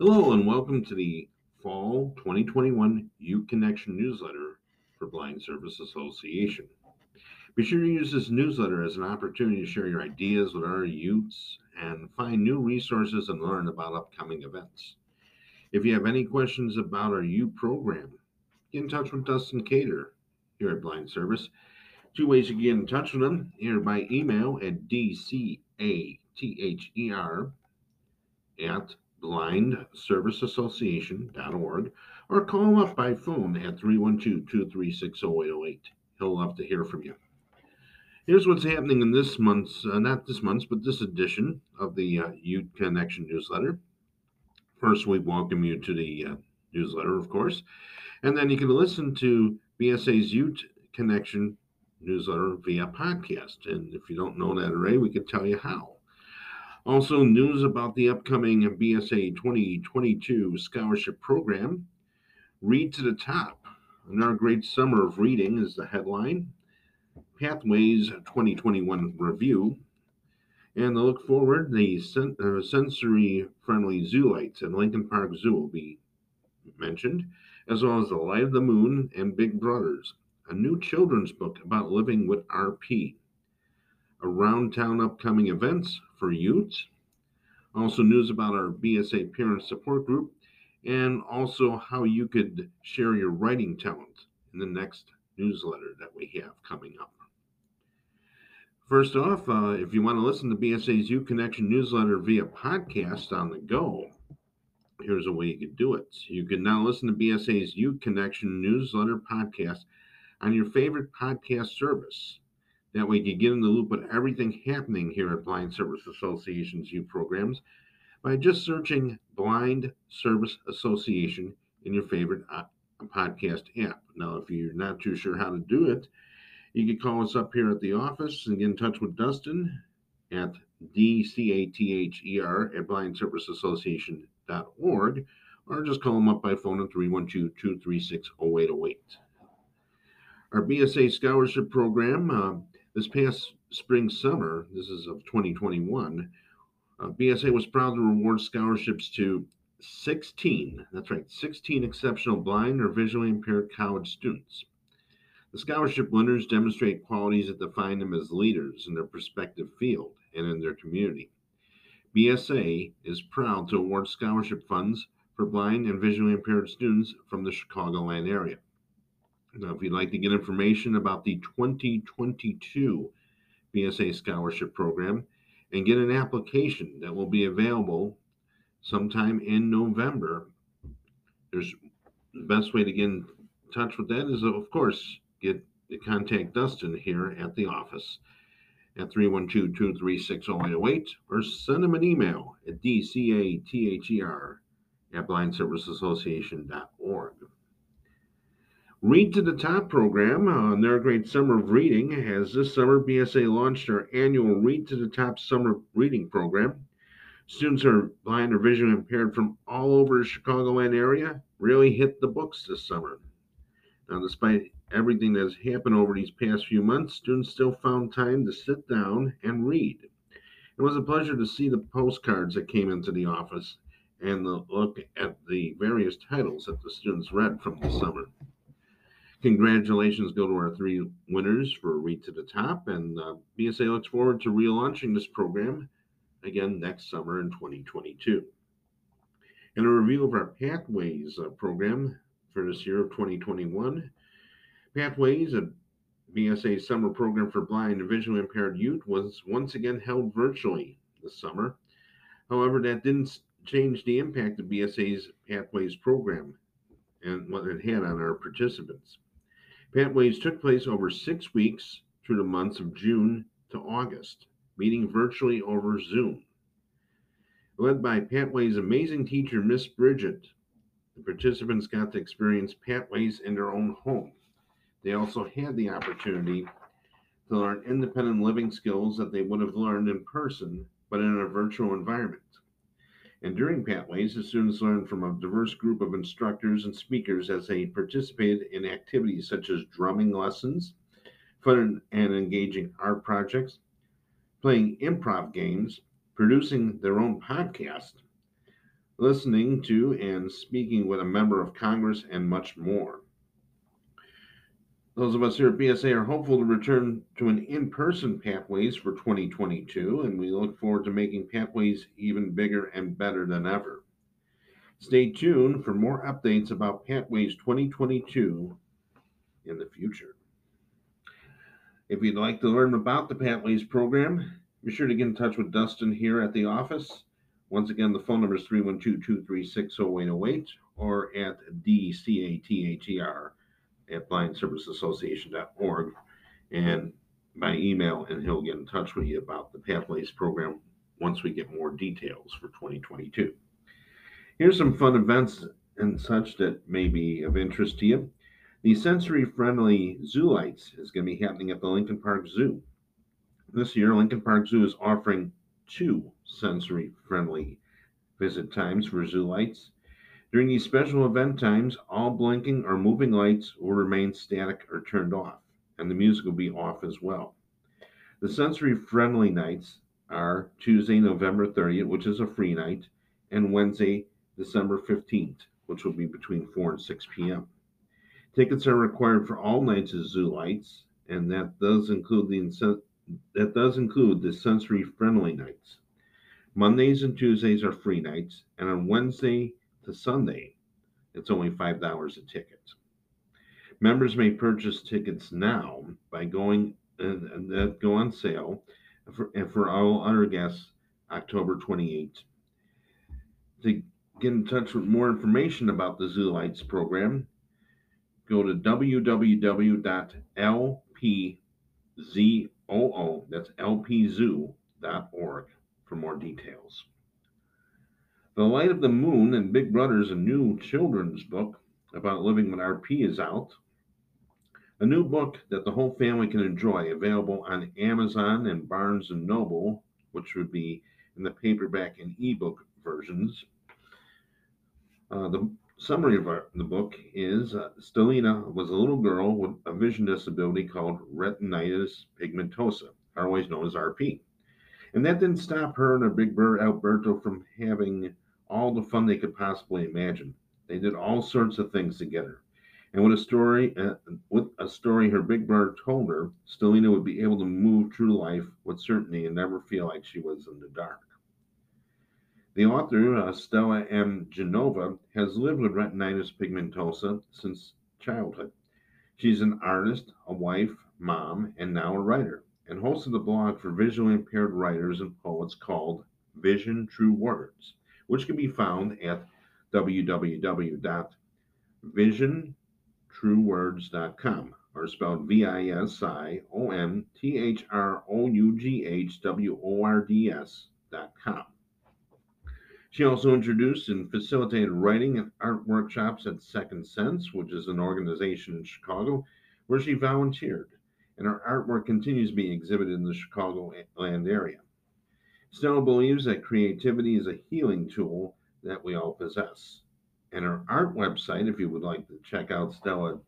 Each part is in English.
Hello, and welcome to the Fall 2021 Youth Connection newsletter for Blind Service Association. Be sure to use this newsletter as an opportunity to share your ideas with our youths and find new resources and learn about upcoming events. If you have any questions about our youth program, get in touch with Dustin Cather here at Blind Service. Two ways you can get in touch with them here by email at dcather at blindserviceassociation.org or call him up by phone at 312-236-0808. He'll love to hear from you. Here's what's happening in this month's, uh, not this month's, but this edition of the uh, Youth Connection newsletter. First, we welcome you to the uh, newsletter, of course, and then you can listen to BSA's Youth Connection newsletter via podcast. And if you don't know that already, we can tell you how. Also, news about the upcoming BSA 2022 scholarship program. Read to the top. Another great summer of reading is the headline. Pathways 2021 review. And to look forward, the sen- uh, sensory friendly zoo lights at Lincoln Park Zoo will be mentioned, as well as The Light of the Moon and Big Brothers, a new children's book about living with RP. Around town upcoming events for youths. Also, news about our BSA parent support group, and also how you could share your writing talent in the next newsletter that we have coming up. First off, uh, if you want to listen to BSA's Youth Connection newsletter via podcast on the go, here's a way you could do it. You can now listen to BSA's Youth Connection newsletter podcast on your favorite podcast service. That way, you get in the loop with everything happening here at Blind Service Association's youth programs by just searching Blind Service Association in your favorite uh, podcast app. Now, if you're not too sure how to do it, you can call us up here at the office and get in touch with Dustin at dcather at blindserviceassociation.org or just call them up by phone at 312 236 0808. Our BSA scholarship program, uh, this past spring summer, this is of 2021, uh, BSA was proud to reward scholarships to 16, that's right, 16 exceptional blind or visually impaired college students. The scholarship winners demonstrate qualities that define them as leaders in their respective field and in their community. BSA is proud to award scholarship funds for blind and visually impaired students from the Chicagoland area. Now, if you'd like to get information about the 2022 BSA Scholarship Program and get an application that will be available sometime in November, there's the best way to get in touch with that is, of course, get contact Dustin here at the office at 312-236-0808 or send him an email at dcather at blindserviceassociation.org. Read to the Top program on their great summer of reading has this summer BSA launched their annual Read to the Top summer reading program. Students are blind or vision impaired from all over the Chicagoland area really hit the books this summer. Now, despite everything that has happened over these past few months, students still found time to sit down and read. It was a pleasure to see the postcards that came into the office and the look at the various titles that the students read from the summer. Congratulations go to our three winners for Read to the Top, and uh, BSA looks forward to relaunching this program again next summer in 2022. And a review of our Pathways uh, program for this year of 2021. Pathways, a BSA summer program for blind and visually impaired youth, was once again held virtually this summer. However, that didn't change the impact of BSA's Pathways program and what it had on our participants. Pathways took place over six weeks through the months of June to August, meeting virtually over Zoom. Led by Pathways' amazing teacher, Miss Bridget, the participants got to experience Pathways in their own home. They also had the opportunity to learn independent living skills that they would have learned in person, but in a virtual environment. And during Pathways, the students learned from a diverse group of instructors and speakers as they participated in activities such as drumming lessons, fun and engaging art projects, playing improv games, producing their own podcast, listening to and speaking with a member of Congress, and much more. Those of us here at BSA are hopeful to return to an in person Pathways for 2022, and we look forward to making Pathways even bigger and better than ever. Stay tuned for more updates about Pathways 2022 in the future. If you'd like to learn about the Pathways program, be sure to get in touch with Dustin here at the office. Once again, the phone number is 312 236 0808 or at DCATHER at blindserviceassociation.org and by email, and he'll get in touch with you about the Pathways program once we get more details for 2022. Here's some fun events and such that may be of interest to you. The sensory friendly zoo lights is going to be happening at the Lincoln Park Zoo. This year, Lincoln Park Zoo is offering two sensory friendly visit times for zoo lights. During these special event times, all blinking or moving lights will remain static or turned off, and the music will be off as well. The sensory friendly nights are Tuesday, November 30th, which is a free night, and Wednesday, December 15th, which will be between 4 and 6 p.m. Tickets are required for all nights of zoo lights, and that does include the that does include the sensory friendly nights. Mondays and Tuesdays are free nights, and on Wednesday to Sunday, it's only five dollars a ticket. Members may purchase tickets now by going and, and that go on sale, for, and for all other guests, October 28th. To get in touch with more information about the Zoo Lights program, go to www.lpzoo, that's lpzoo.org for more details. The Light of the Moon and Big Brother's a new children's book about living with RP is out. A new book that the whole family can enjoy, available on Amazon and Barnes and Noble, which would be in the paperback and ebook versions. Uh, the summary of our, the book is uh, Stelina was a little girl with a vision disability called retinitis pigmentosa, otherwise known as RP. And that didn't stop her and her big brother Alberto from having all the fun they could possibly imagine. They did all sorts of things together. And with a story, uh, with a story her big brother told her, Stelina would be able to move through life with certainty and never feel like she was in the dark. The author, uh, Stella M. Genova, has lived with retinitis pigmentosa since childhood. She's an artist, a wife, mom, and now a writer, and of the blog for visually impaired writers and poets called Vision Through Words, which can be found at www.visionthroughwords.com or spelled V I S I O N T H R O U G H W O R D S.com. She also introduced and facilitated writing and art workshops at Second Sense, which is an organization in Chicago where she volunteered, and her artwork continues to be exhibited in the Chicagoland area. Stella believes that creativity is a healing tool that we all possess. And her art website, if you would like to check out Stella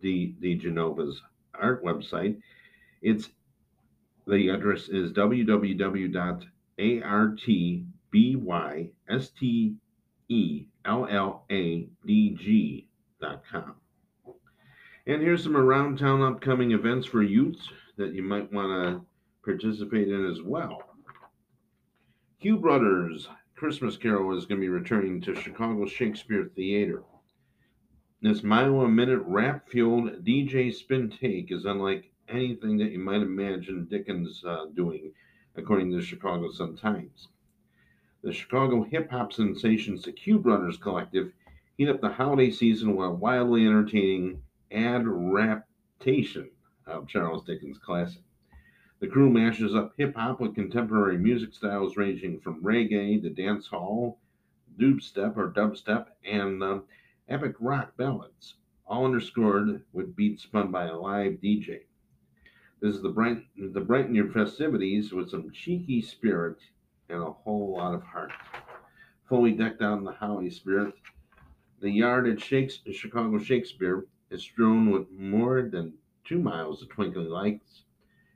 D. D. Genova's art website, it's the address is www.art B Y S T E L L A D G dot com. And here's some around town upcoming events for youths that you might want to participate in as well. Q Brothers Christmas Carol is going to be returning to Chicago Shakespeare Theater. This mile a minute rap fueled DJ spin take is unlike anything that you might imagine Dickens uh, doing, according to the Chicago Sun Times. The Chicago hip hop sensations, the Q Brothers Collective, heat up the holiday season a wildly entertaining adaptation of Charles Dickens' classic. The crew mashes up hip hop with contemporary music styles ranging from reggae to dancehall, dubstep or dubstep, and um, epic rock ballads, all underscored with beats spun by a live DJ. This is the bright, the brighten your festivities with some cheeky spirit and a whole lot of heart. Fully decked out in the Holly spirit, the yard at Shakespeare, Chicago Shakespeare is strewn with more than two miles of twinkling lights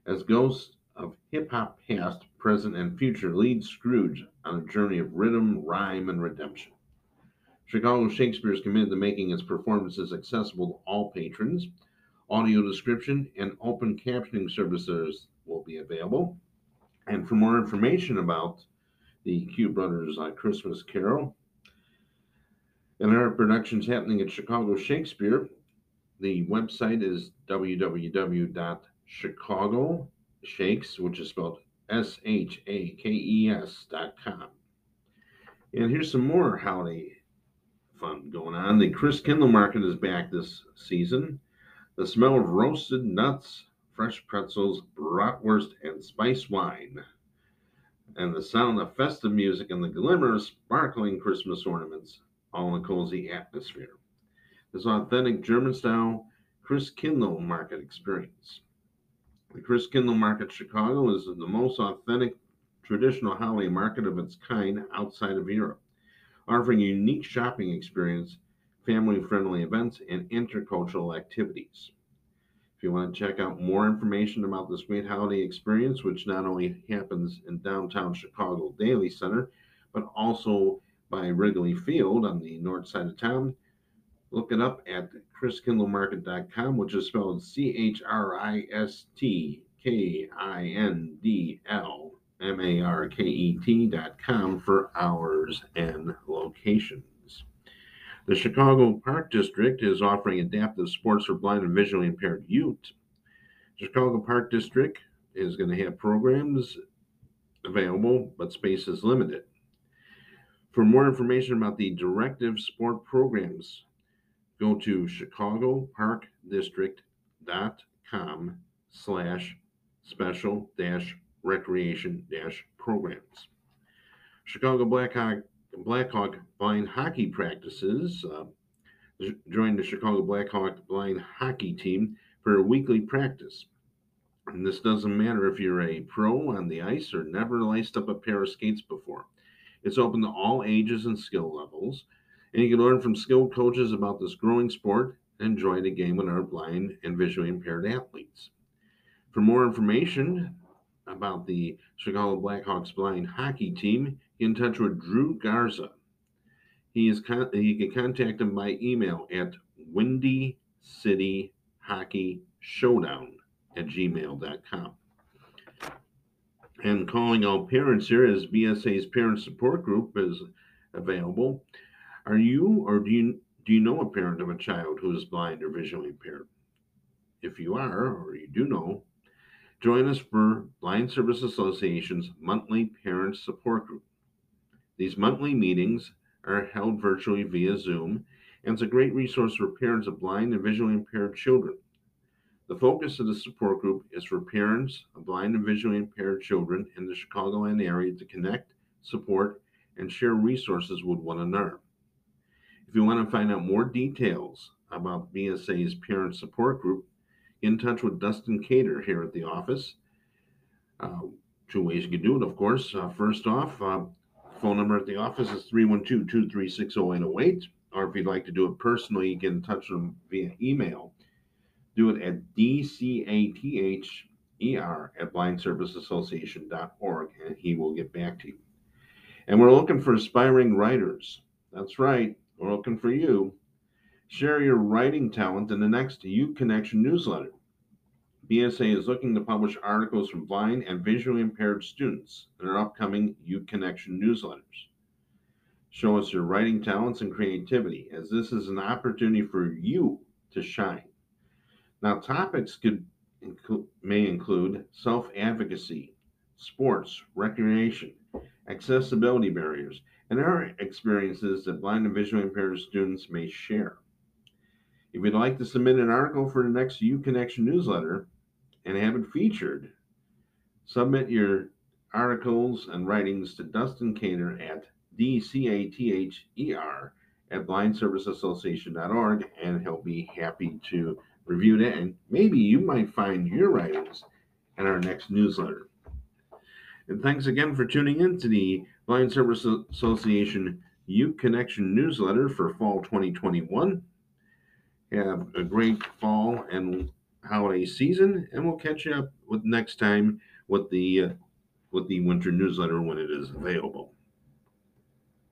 as ghosts of hip hop past present, and future lead Scrooge on a journey of rhythm, rhyme, and redemption. Chicago Shakespeare is committed to making its performances accessible to all patrons. Audio description and open captioning services will be available. And for more information about the Q Brothers uh, Christmas Carol and our productions happening at Chicago Shakespeare, the website is www.chicagoshakes, which is spelled S H A K E S dot com. And here's some more holiday fun going on. The Christkindlmarket is back this season. The smell of roasted nuts, fresh pretzels, bratwurst, and spice wine, and the sound of festive music and the glimmer of sparkling Christmas ornaments, all in a cozy atmosphere. This authentic German style Christkindlmarket experience. The Christkindlmarket Chicago is the most authentic traditional holiday market of its kind outside of Europe, offering a unique shopping experience family friendly events, and intercultural activities. If you want to check out more information about this great holiday experience, which not only happens in downtown Chicago Daley Center, but also by Wrigley Field on the north side of town, look it up at christkindlmarket.com, which is spelled C H R I S T K I N D L M A R K E T.com for hours and locations. The Chicago Park District is offering adaptive sports for blind and visually impaired youth. Chicago Park District is going to have programs available, but space is limited. For more information about the directive sport programs, go to chicagoparkdistrict.com slash special dash recreation dash programs. Chicago Blackhawk Blackhawk blind hockey practices. Uh, the Chicago Blackhawk blind hockey team for a weekly practice. And this doesn't matter if you're a pro on the ice or never laced up a pair of skates before. It's open to all ages and skill levels, and you can learn from skilled coaches about this growing sport and join the game with our blind and visually impaired athletes. For more information about the Chicago Blackhawks blind hockey team, get in touch with Drew Garza. He is con- you can contact him by email at Windy City Hockey Showdown at gmail.com. And calling all parents here as BSA's parent support group is available. Are you or do you do you know a parent of a child who is blind or visually impaired? If you are or you do know, join us for Blind Service Association's monthly parent support group. These monthly meetings are held virtually via Zoom and is a great resource for parents of blind and visually impaired children. The focus of the support group is for parents of blind and visually impaired children in the Chicagoland area to connect, support, and share resources with one another. If you want to find out more details about BSA's parent support group, get in touch with Dustin Cather here at the office. Uh, two ways you can do it, of course. Uh, first off, uh, Phone number at the office is 312 236 0808. Or if you'd like to do it personally, you get in touch with them via email. Do it at dcather at blindserviceassociation.org and he will get back to you. And we're looking for aspiring writers. That's right, we're looking for you. Share your writing talent in the next Youth Connection newsletter. BSA is looking to publish articles from blind and visually impaired students in our upcoming Youth Connection newsletters. Show us your writing talents and creativity, as this is an opportunity for you to shine. Now, topics could may include self advocacy, sports, recreation, accessibility barriers, and our experiences that blind and visually impaired students may share. If you'd like to submit an article for the next Youth Connection newsletter, and have it featured. Submit your articles and writings to Dustin Cather at D-C-A-T-H-E-R at blindserviceassociation.org, and he'll be happy to review that. And maybe you might find your writings in our next newsletter. And thanks again for tuning in to the Blind Service Association Youth Connection newsletter for fall 2021. Have a great fall and holiday season, and we'll catch you up with next time with the uh, with the winter newsletter when it is available.